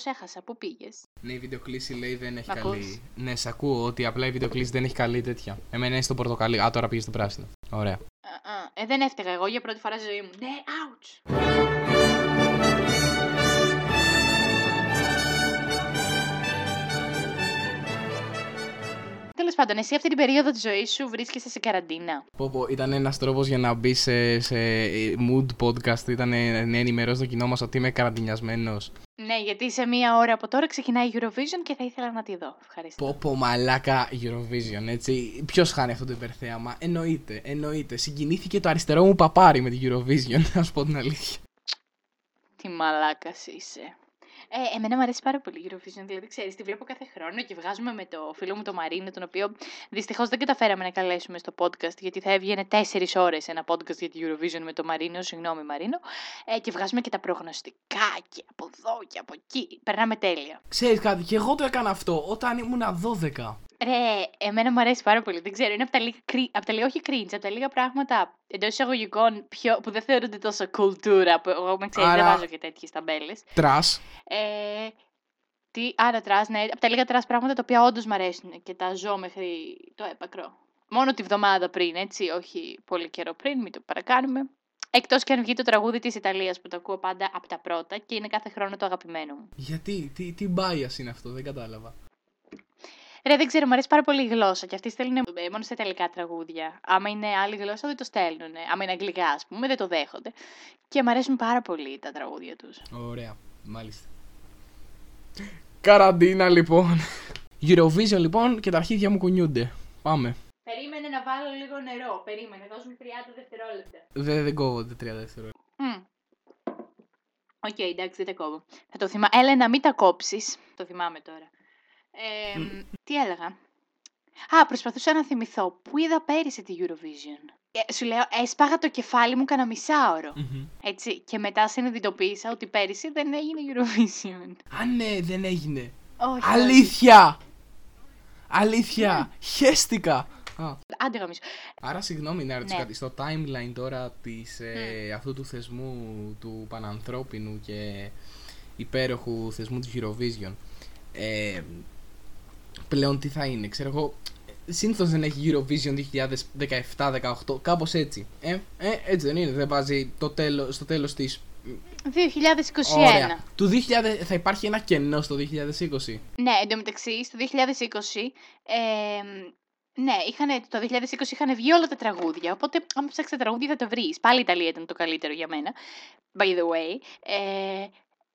Σε έχασα, πού πήγες; Ναι, η βιντεοκλήση λέει δεν έχει Μ' καλή. ακούς; Ναι, σε ακούω ότι απλά η βιντεοκλήση δεν έχει καλή τέτοια. Εμένα είναι στο πορτοκαλί. Α, τώρα πήγες στο πράσινο. Ωραία. Α, α, Ε, δεν έφταιγα εγώ για πρώτη φορά στη ζωή μου. Ναι, ouch. Τέλος πάντων, εσύ αυτή την περίοδο της ζωής σου βρίσκεσαι σε καραντίνα. Πω, πω, ήταν ένας τρόπος για να μπει σε, σε ε, mood podcast. Ήταν να ενημερώσει το κοινό μας ότι είμαι καραντινιασμένος. Ναι, γιατί σε μία ώρα από τώρα ξεκινάει η Eurovision και θα ήθελα να τη δω. Ευχαριστώ. Πω, πω, μαλάκα Eurovision, έτσι. Ποιος χάνει αυτό το υπερθέαμα; Εννοείται, εννοείται. Συγκινήθηκε το αριστερό μου παπάρι με την Eurovision, να σου πω την αλήθεια. Τι μαλάκας είσαι. Ε, εμένα μου αρέσει πάρα πολύ η Eurovision, δηλαδή ξέρεις, τη βλέπω κάθε χρόνο και βγάζουμε με το φίλο μου το Μαρίνο, τον οποίο δυστυχώς δεν καταφέραμε να καλέσουμε στο podcast, γιατί θα έβγαινε τέσσερις ώρες ένα podcast για τη Eurovision με το Μαρίνο, συγγνώμη Μαρίνο, ε, και βγάζουμε και τα προγνωστικά και από εδώ και από εκεί. Περνάμε τέλεια. Ξέρεις κάτι, και εγώ το έκανα αυτό όταν ήμουν 12. Ρε, εμένα μου αρέσει πάρα πολύ. Δεν ξέρω, είναι από τα λίγα, κρι... από τα λίγα όχι cringe, από τα λίγα πράγματα εντός εισαγωγικών πιο... που δεν θεωρούνται τόσο κουλτούρα. Που εγώ με ξέρει, δεν Άρα- βάζω και τέτοιες ταμπέλες. Trash. Ε, τι, άρα trash, ναι, από τα λίγα trash πράγματα τα οποία όντως μου αρέσουν και τα ζω μέχρι το έπακρο. Μόνο τη βδομάδα πριν, έτσι, όχι πολύ καιρό πριν, μην το παρακάνουμε. Εκτός και αν βγει το τραγούδι της Ιταλίας που το ακούω πάντα από τα πρώτα και είναι κάθε χρόνο το αγαπημένο μου. Γιατί, τι, τι bias είναι αυτό, δεν κατάλαβα. Ρε, δεν ξέρω, μου αρέσει πάρα πολύ η γλώσσα και αυτοί στέλνουν ε, μόνο σε ιταλικά τραγούδια. Άμα είναι άλλη γλώσσα, δεν το στέλνουν. Άμα είναι αγγλικά, ας πούμε, δεν το δέχονται. Και μου αρέσουν πάρα πολύ τα τραγούδια τους. Ωραία, μάλιστα. Καραντίνα λοιπόν. Eurovision λοιπόν και τα αρχίδια μου κουνιούνται. Πάμε. Περίμενε να βάλω λίγο νερό. Περίμενε, δώσ' μου 30 δευτερόλεπτα. Δεν, δεν κόβονται 30 δευτερόλεπτα. Μμ. Οκ, εντάξει, δεν τα κόβω. Θα το θυμάμαι. Έλενα, μην τα κόψεις. Το θυμάμαι τώρα. Ε, μ, τι έλεγα; Α, προσπαθούσα να θυμηθώ. Πού είδα πέρυσι τη Eurovision; Ε, σου λέω, έσπαγα το κεφάλι μου κανένα μισάωρο. Μμμ. Έτσι. Και μετά συνειδητοποίησα ότι πέρυσι δεν έγινε Eurovision. Α, ναι, δεν έγινε. Όχι. Αλήθεια! Αλήθεια! Χαίστηκα! Α. Άντε γαμίσου. Άρα, συγγνώμη να ρωτήσω Ναι. κάτι. Στο timeline τώρα της, ε, αυτού του θεσμού του πανανθρώπινου και υπέροχου θεσμού του Eurovision, ε, πλέον τι θα είναι, ξέρω εγώ. Συνήθως δεν έχει Eurovision 2017-18, κάπως έτσι. Ε, ε, έτσι δεν είναι, δεν βάζει το τέλος, στο τέλος της. 2021. Ωραία. Του 2000, θα υπάρχει ένα κενό στο 2020. Ναι, εντωμεταξύ στο 2020. Ε, ναι, είχανε, το 2020 είχαν βγει όλα τα τραγούδια. Οπότε, άμα ψάξεις τα τραγούδια, θα τα βρεις. Πάλι η Ιταλία ήταν το καλύτερο για μένα. By the way. Ε,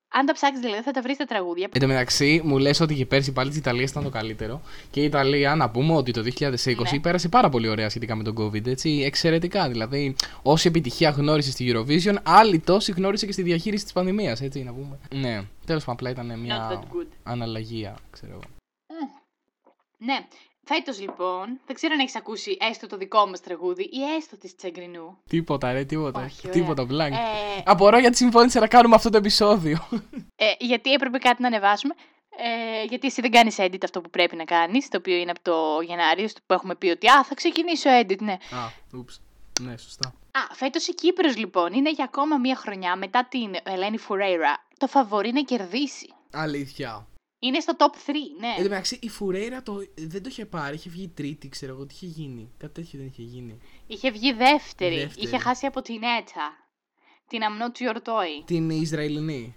αν τα ψάξεις, δηλαδή, θα τα βρεις τα τραγούδια. Εν τω μεταξύ, μου λες ότι και πέρσι πάλι της Ιταλίας ήταν το καλύτερο. Και η Ιταλία, να πούμε ότι το 2020 Ναι. πέρασε πάρα πολύ ωραία σχετικά με τον COVID. Έτσι, εξαιρετικά. Δηλαδή, όση επιτυχία γνώρισες στη Eurovision, άλλη τόση γνώρισε και στη διαχείριση της πανδημίας. Έτσι, να πούμε. Ναι, τέλος πάντων, απλά ήταν Not μια that good. αναλλαγία, ξέρω εγώ. Ναι. Φέτος λοιπόν, δεν ξέρω αν έχεις ακούσει έστω το δικό μας τραγούδι ή έστω της Τσαγκρινού. Τίποτα, ρε, τίποτα. Όχι, ωραία. τίποτα, blank. Ε, Απορώ γιατί συμφώνησε να κάνουμε αυτό το επεισόδιο. Ε, γιατί έπρεπε κάτι να ανεβάσουμε. Ε, γιατί εσύ δεν κάνεις edit αυτό που πρέπει να κάνεις, το οποίο είναι από το Γενάριο, στο που έχουμε πει ότι Α, θα ξεκινήσω edit, ναι. Α, ούψ. Ναι, σωστά. Α, φέτος η Κύπρος λοιπόν είναι για ακόμα μία χρονιά μετά την Ελένη Φουρέιρα το φαβορή να κερδίσει. Αλήθεια. Είναι στο top 3, ναι. Εν τω μεταξύ, η Φουρέιρα το... δεν το είχε πάρει, είχε βγει τρίτη, ξέρω εγώ τι είχε γίνει. Κάτι τέτοιο δεν είχε γίνει. Είχε βγει δεύτερη. Δεύτερη. Είχε χάσει από την Έτα. Την Αμνό Τσιορτόη. Την Ισραηλινή.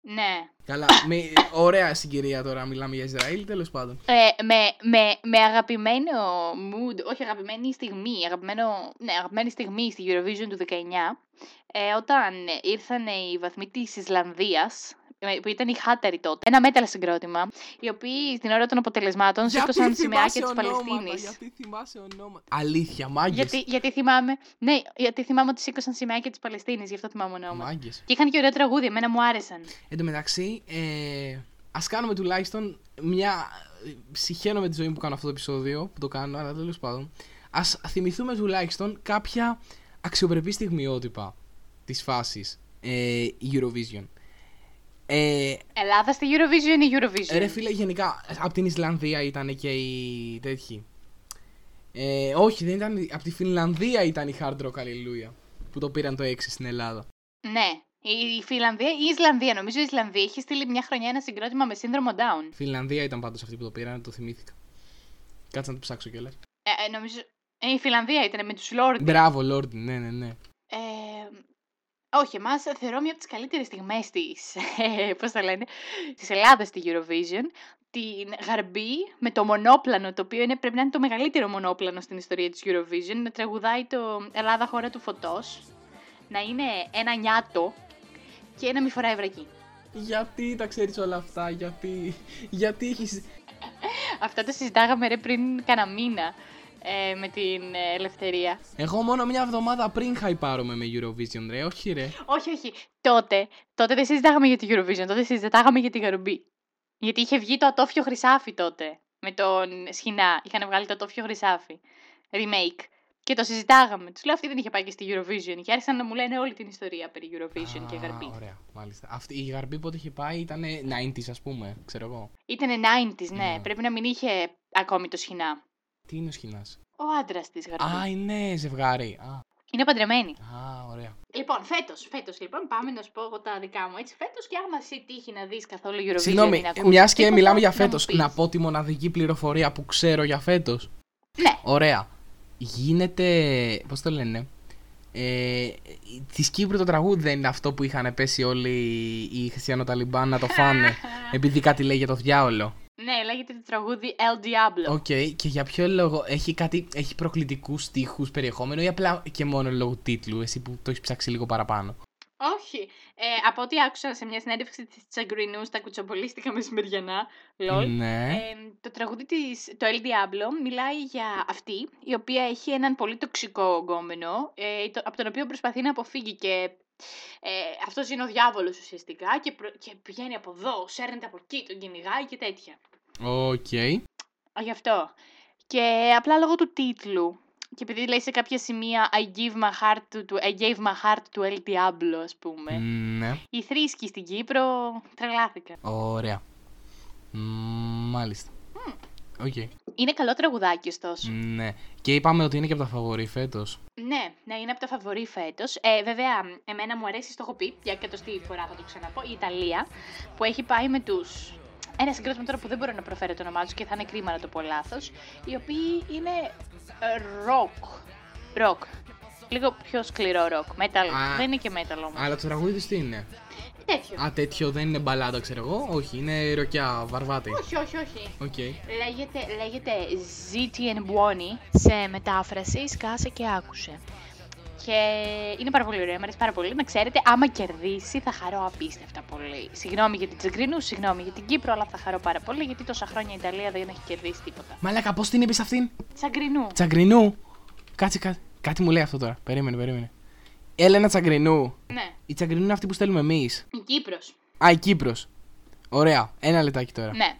Ναι. Καλά, με, ωραία συγκυρία τώρα μιλάμε για Ισραήλ, τέλος πάντων. Ε, με, με, με αγαπημένο mood, όχι αγαπημένη στιγμή, αγαπημένο, ναι, αγαπημένη στιγμή στη Eurovision του 19, ε, όταν ήρθαν οι βαθμοί της Ισλανδίας, ε, που ήταν οι χάταροι τότε, ένα μέταλλο συγκρότημα, οι οποίοι στην ώρα των αποτελεσμάτων σήκωσαν σημαίακια της Παλαιστίνης. Γιατί θυμάσαι ονόματα. Αλήθεια, μάγκες. Γιατί, γιατί θυμάμαι, ναι, γιατί θυμάμαι ότι σήκωσαν σημαίακια της Παλαιστίνης, γι' αυτό θυμάμαι ονόματα. Μάγκες. Και είχαν και ωραία τραγούδια, εμένα μου άρεσαν. Εν τω μεταξύ, ε, ας κάνουμε τουλάχιστον μια... Συχαίνω με τη ζωή μου που κάνω αυτό το επεισόδιο, που το κάνω, αλλά τέλος πάντων. Ας θυμηθούμε τουλάχιστον κάποια αξιοπρεπή στιγμιότυπα της φάσης ε, Eurovision. Ε, Ελλάδα στη Eurovision ή Eurovision; Ρε φίλε, γενικά από την Ισλανδία ήταν και οι τέτοιοι. Ε, όχι, δεν ήταν. Από τη Φινλανδία ήταν η Hard Rock Hallelujah. Που το πήραν το 6 στην Ελλάδα. Ναι, Η Φιλανδία ή η Ισλανδία, νομίζω η Ισλανδία έχει στείλει μια χρονιά ένα συγκρότημα με σύνδρομο Down. Φιλανδία ήταν πάντως αυτή που το πήραν, το θυμήθηκα. Κάτσε να το ψάξω κιόλας. Ε, ε, νομίζω. Ε, η Φιλανδία ήταν με τους Lord. Μπράβο, Lord, ναι, ναι, ναι. Ε, όχι, εμάς θεωρώ μια από τις καλύτερες στιγμές της. Πώς τα λένε, της Ελλάδας στη Eurovision. Την γαρμπή με το μονόπλανο, το οποίο είναι, πρέπει να είναι το μεγαλύτερο μονόπλανο στην ιστορία της Eurovision, να τραγουδάει το Ελλάδα χώρα του φωτός, να είναι ένα νιάτο και να μην φοράει βρακή. Γιατί τα ξέρεις όλα αυτά, γιατί, γιατί έχεις... Αυτά τα συζητάγαμε ρε πριν κανένα μήνα ε, με την ε, ελευθερία. Εγώ μόνο μια εβδομάδα πριν χαϊπάρομαι με Eurovision, ρε, όχι ρε. Όχι, όχι. Τότε, τότε δεν συζητάγαμε για την Eurovision, τότε συζητάγαμε για την Γαρμπή. Γιατί είχε βγει το ατόφιο χρυσάφι τότε. Με τον Σχοινά. Είχαν βγάλει το ατόφιο χρυσάφι. Remake. Και το συζητάγαμε. Τους λέω αυτή δεν είχε πάει και στη Eurovision. Και άρχισαν να μου λένε όλη την ιστορία περί Eurovision Α, και Γαρμπή. Ωραία, μάλιστα. Αυτή, η Γαρμπή πότε είχε πάει; Ήταν 90s, ας πούμε, ξέρω εγώ. Ήτανε 90s, ναι. Ναι. Πρέπει να μην είχε ακόμη το Σχοινά. Τι είναι ο Σχοινά. Ο άντρας της Γαρμπή. Α, είναι ζευγάρι. Α, Είναι παντρεμένη. α ωραία. Λοιπόν, φέτος, φέτος, λοιπόν, πάμε να σου πω εγώ τα δικά μου. Έτσι, φέτος και άμα εσύ τύχει να δεις καθόλου Eurovision. Συγγνώμη, ή να ακούσεις μιας και τίποτα, μιλάμε για να μου φέτος, πεις. να πω τη μοναδική πληροφορία που ξέρω για φέτος. Ναι, Ωραία. Γίνεται. Πώς το λένε. Ε, της Κύπρου το τραγούδι δεν είναι αυτό που είχαν πέσει όλοι οι χριστιανοταλιμπάν να το φάνε επειδή κάτι λέει για το διάολο. Ναι, λέγεται το τραγούδι El Diablo. OK, και για ποιο λόγο έχει κάτι, έχει προκλητικούς στίχους περιεχόμενο ή απλά και μόνο λόγω τίτλου, εσύ που το έχεις ψάξει λίγο παραπάνω; Όχι. Ε, από ό,τι άκουσα σε μια συνέντευξη της Τσαγγρινού στα κουτσομπολίστικα μεσημεριανά, lol, Ναι. ε, το τραγούδι της, το El Diablo, μιλάει για αυτή, η οποία έχει έναν πολύ τοξικό γκόμενο, ε, το- από τον οποίο προσπαθεί να αποφύγει και ε, αυτός είναι ο διάβολος ουσιαστικά και, προ- και πηγαίνει από εδώ, σέρνεται από εκεί, τον κυνηγάει και τέτοια. Οκ. Α, Γι' αυτό. Και απλά λόγω του τίτλου. Και επειδή λέει σε κάποια σημεία I, give my heart to, to- I gave my heart to El Diablo, ας πούμε. Ναι. Οι θρήσκοι στην Κύπρο τρελάθηκαν. Ωραία. Μ, Μάλιστα. Οκ. Είναι καλό τραγουδάκι, ωστόσο. Ναι. Και είπαμε ότι είναι και από τα φαβορή φέτος. Ναι, ναι, είναι από τα φαβορή φέτος. Ε, βέβαια, εμένα μου αρέσει, το έχω πει, για εκατοστή φορά θα το ξαναπώ, η Ιταλία, που έχει πάει με τους. Ένα συγκρότημα τώρα που δεν μπορώ να προφέρω το όνομά τους και θα είναι κρίμα να το πω λάθος. Οι οποίοι είναι ροκ. Ροκ. Λίγο πιο σκληρό ροκ. Metal. Α. Δεν είναι και metal όμως. Αλλά το τραγούδι του τι είναι; Τέτοιο. Α, τέτοιο δεν είναι μπαλάντα, ξέρω εγώ. Όχι, είναι ροκιά, βαρβάτη. Όχι, όχι, όχι. Οκ. Λέγεται, λέγεται Zitti e buoni σε μετάφραση σκάσε και άκουσε. Και είναι πάρα πολύ ωραία, μου αρέσει πάρα πολύ. Να ξέρετε, άμα κερδίσει θα χαρώ απίστευτα πολύ. Συγγνώμη για την Τσαγγρινού, συγγνώμη για την Κύπρο, αλλά θα χαρώ πάρα πολύ γιατί τόσα χρόνια η Ιταλία δεν έχει κερδίσει τίποτα. Μαλάκα, πώς την είπες αυτήν; Τσαγκρινού. Τσαγκρινού. Κάτσε, κάτσε. Κάτι μου λέει αυτό τώρα. Περίμενε, περίμενε. Έλενα Τσαγκρινού. Ναι, Η Τσαγκρινού είναι αυτή που στέλνουμε εμείς. η Κύπρος. Α, η Κύπρος. Ωραία. Ένα λεπτάκι τώρα. Ναι.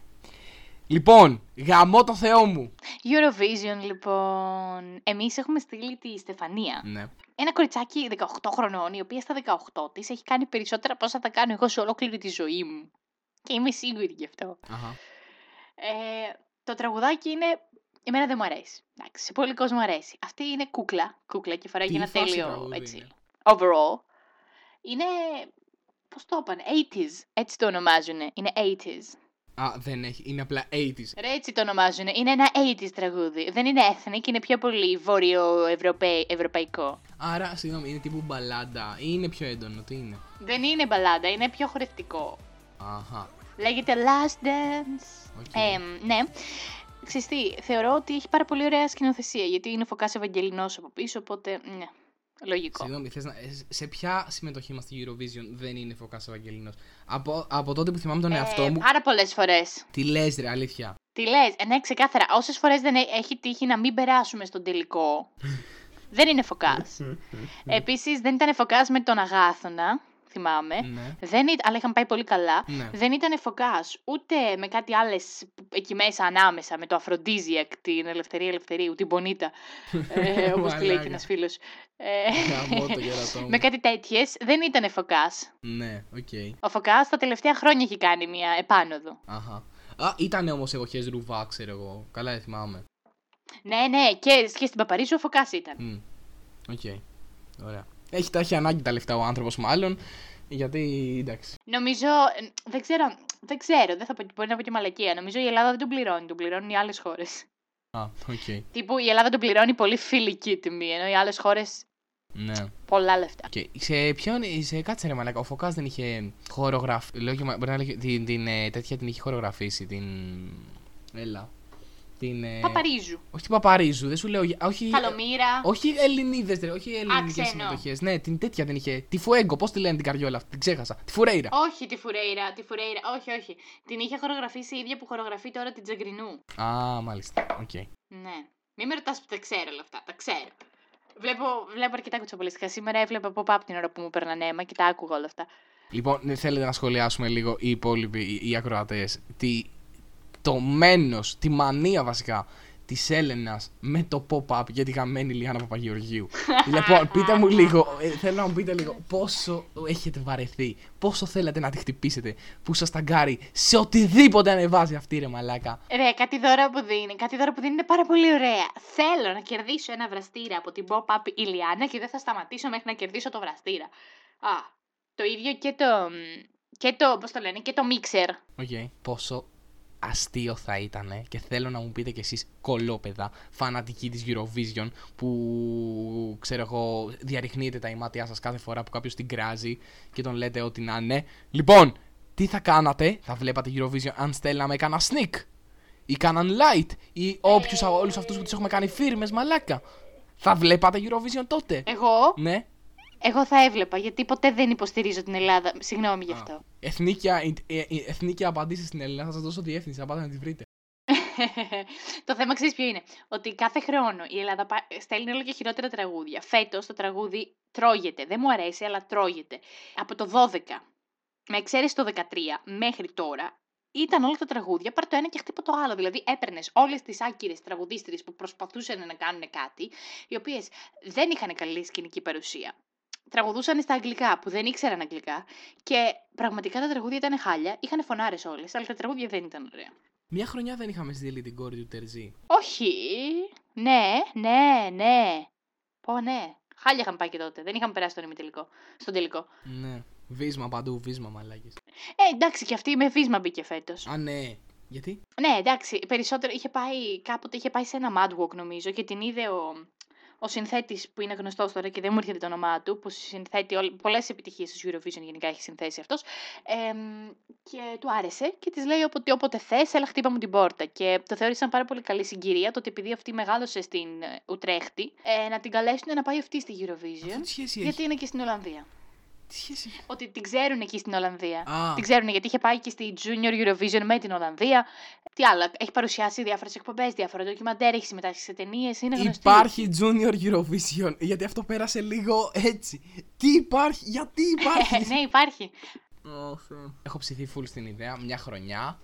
Λοιπόν, γαμώ το Θεό μου. Eurovision, λοιπόν. Εμείς έχουμε στείλει τη Στεφανία. Ναι. Ένα κοριτσάκι 18 χρονών, η οποία στα 18 της έχει κάνει περισσότερα από όσα θα κάνω εγώ σε ολόκληρη τη ζωή μου. Και είμαι σίγουρη γι' αυτό. Αχα. Ε, το τραγουδάκι είναι. Εμένα δεν μου αρέσει. Εντάξει, σε πολύ κόσμο αρέσει. Αυτή είναι κούκλα. Κούκλα και φοράει Τι και ένα φάση τέλειο τραγούδι έτσι. είναι; Overall. Είναι. Πώς το είπαν, 80s. Έτσι το ονομάζουν. Είναι 80s. Α, δεν έχει. Είναι απλά 80s. Ρε, έτσι το ονομάζουν. Είναι ένα 80s τραγούδι. Δεν είναι ethnic, είναι πιο πολύ βόρειο-ευρωπαϊκό. Άρα, συγγνώμη, είναι τύπου μπαλάντα ή είναι πιο έντονο, τι είναι; Δεν είναι μπαλάντα, είναι πιο χορευτικό. Αχα. Λέγεται Last Dance. OK. Ε, ναι. Ξέρεις τι, θεωρώ ότι έχει πάρα πολύ ωραία σκηνοθεσία, γιατί είναι ο Φωκάς Ευαγγελινός από πίσω, οπότε, ναι, λογικό. Συγγνώμη, θες να... ε, σε ποια συμμετοχή μας στη Eurovision δεν είναι Φωκάς Ευαγγελινό. Από, από τότε που θυμάμαι τον εαυτό Ε, μου. Πάρα πολλές φορές. Τι λες, ρε, αλήθεια; Τι λες, ε, ναι, ξεκάθαρα. Όσες φορές δεν έ- έχει τύχει να μην περάσουμε στον τελικό, δεν είναι Φωκάς. Επίσης, δεν ήταν Φωκάς με τον Αγάθωνα, θυμάμαι. ναι. Δεν ήταν, αλλά είχαν πάει πολύ καλά. Ναι. Δεν ήταν φωκάς ούτε με κάτι άλλες εκεί μέσα ανάμεσα, με το Aphrodisiac, την Ελευθερία Ελευθερίου, την Πονίτα, ε, όπως τη λέει και Μαλάκα. ένας φίλος. Ε, Γαμώ το κέρατό μου. με κάτι τέτοιες, δεν ήταν φωκάς. Ναι, οκ. Ο φωκάς τα τελευταία χρόνια έχει κάνει μια επάνωδο. Αχα. Α, ήταν όμως εποχές Ρουβά, ξέρω εγώ. Καλά, δεν θυμάμαι. Ναι, ναι, και, και στην Παπαρίζου ο Φωκάς ήταν. Μμ. Οκ. Ωραία. Έχει, τα έχει ανάγκη τα λεφτά ο άνθρωπος, μάλλον. Γιατί εντάξει. Νομίζω, ε, δεν ξέρω, δεν ξέρω, δεν θα πω, μπορεί να πω και μαλακία. Νομίζω η Ελλάδα δεν τον πληρώνει, τον πληρώνουν οι άλλες χώρες. Α, οκ. Τύπου η Ελλάδα τον πληρώνει πολύ φιλική τιμή, ενώ οι άλλες χώρες Ναι. πολλά λεφτά. Okay. Σε ποιον, σε κάτσε ρε μαλάκα, ο Φωκάς δεν είχε χορογραφ... Λέω και, μα- μπορεί να λέγει, την, την, ε, τέτοια την είχε χορογραφήσει, την... Έλα. Την... ε, Παπαρίζου. Όχι την Παπαρίζου, δεν σου λέω, για- όχι... Καλομήρα. Όχι Ελληνίδες ρε, όχι ελληνικές ξένο. συμμετοχές. Ναι, την τέτοια δεν είχε. Τη Fuego, πώς τη λένε την καριόλα αυτή, την ξέχασα. Τη Φουρέιρα. Όχι τη Φουρέιρα, τη Φουρέιρα, όχι, όχι. Την είχε χορογραφήσει η ίδια που χορογραφεί τώρα την Τσαγκρινού. Α, μάλιστα, οκ. Ναι. Μην με ρωτάς που τα ξέρω όλα αυτά. Τα ξέρω. Βλέπω, βλέπω αρκετά κουτσομπολίστικα. Σήμερα έβλεπα από πάπ την ώρα που μου παίρναν αίμα και τα άκουγα όλα αυτά. Λοιπόν, ναι, θέλετε να σχολιάσουμε λίγο οι υπόλοιποι, οι, οι ακροατές, τι, το μένος, τη μανία βασικά της Έλενας με το pop-up για τη γαμμένη Λιάννα Παπαγεωργίου. λοιπόν, πείτε μου λίγο, ε, θέλω να μου πείτε λίγο πόσο έχετε βαρεθεί, πόσο θέλετε να τη χτυπήσετε, που σας ταγκάρει σε οτιδήποτε ανεβάζει αυτή ρε μαλάκα. Ρε, κάτι δώρα που δίνει. Κάτι δώρα που δίνει είναι πάρα πολύ ωραία. Θέλω να κερδίσω ένα βραστήρα από την pop-up Ιλιάνα και δεν θα σταματήσω μέχρι να κερδίσω το βραστήρα. Α, το ίδιο και το. Και το, πώς το λένε, και το mixer. Ok. Πόσο αστείο θα ήταν και θέλω να μου πείτε κι εσείς κωλόπαιδα, φανατικοί της Eurovision που ξέρω εγώ διαρρηγνύετε τα ιμάτια σας κάθε φορά που κάποιος την κράζει και τον λέτε ό,τι να είναι. Λοιπόν, τι θα κάνατε, θα βλέπατε Eurovision αν στέλναμε κανένα Snik ή κάναν Light ή όποιους από όλους αυτούς που τους έχουμε κάνει φίρμες μαλάκα. Θα βλέπατε Eurovision τότε. Εγώ, Ναι. Εγώ θα έβλεπα γιατί ποτέ δεν υποστηρίζω την Ελλάδα. Συγγνώμη γι' Α. αυτό. Εθνίκια, ε, ε, ε, εθνίκια απαντήσεις στην Έλληνα, θα σας δώσω διεύθυνση, να πάτε να τη βρείτε. το θέμα ξέρεις ποιο είναι; Ότι κάθε χρόνο η Ελλάδα πα- στέλνει όλο και χειρότερα τραγούδια. Φέτος το τραγούδι τρώγεται. Δεν μου αρέσει, αλλά τρώγεται. Από το 12, με εξαίρεση το 13 μέχρι τώρα, ήταν όλα τα τραγούδια πάρ το ένα και χτύπω το άλλο. Δηλαδή έπαιρνες όλες τις άκυρες τραγουδίστρε που προσπαθούσαν να κάνουν κάτι, οι οποίες δεν είχαν καλή σκηνική παρουσία. Τραγουδούσαν στα αγγλικά που δεν ήξεραν αγγλικά και πραγματικά τα τραγούδια ήταν χάλια, είχαν φωνάρες όλες, αλλά τα τραγούδια δεν ήταν ωραία. Μια χρονιά δεν είχαμε στείλει την κόρη του Τερζή. Όχι. Ναι, ναι, ναι. Πω ναι. Χάλια είχαμε πάει και τότε. Δεν είχαμε περάσει τον ημιτελικό. Στον τελικό. Ναι. Βίσμα παντού, βίσμα μαλάκες. Ε, εντάξει, και αυτή με βίσμα μπήκε φέτος. Α, ναι. Γιατί; Ναι, εντάξει. Περισσότερο είχε πάει. Κάποτε είχε πάει σε ένα mad walk νομίζω και την είδε ο, ο συνθέτης που είναι γνωστός τώρα και δεν μου έρχεται το όνομά του, που συνθέτει πολλές επιτυχίες στο Eurovision γενικά έχει συνθέσει αυτός. και του άρεσε και της λέει όποτε, όποτε θες, έλα χτύπα μου την πόρτα. Και το θεώρησαν πάρα πολύ καλή συγκυρία το ότι επειδή αυτή μεγάλωσε στην ε, Ουτρέχτη, ε, να την καλέσουν να πάει αυτή στη Eurovision. Αυτό τι σχέση έχει. Γιατί είναι και στην Ολλανδία. Τι σχέση έχει. Ότι την ξέρουν εκεί στην Ολλανδία. Α. Την ξέρουν γιατί είχε πάει και στη Junior Eurovision με την Ολλανδία. Τι άλλα, έχει παρουσιάσει διάφορες εκπομπές, διάφορα ντοκιμαντέρ, έχει συμμετάσχει σε ταινίες. Είναι γνωστή. Υπάρχει Junior Eurovision. Γιατί αυτό πέρασε λίγο έτσι. Τι υπάρχει, γιατί υπάρχει; ναι, υπάρχει. Ω, Θεέ. Έχω ψηθεί full στην ιδέα μια χρονιά.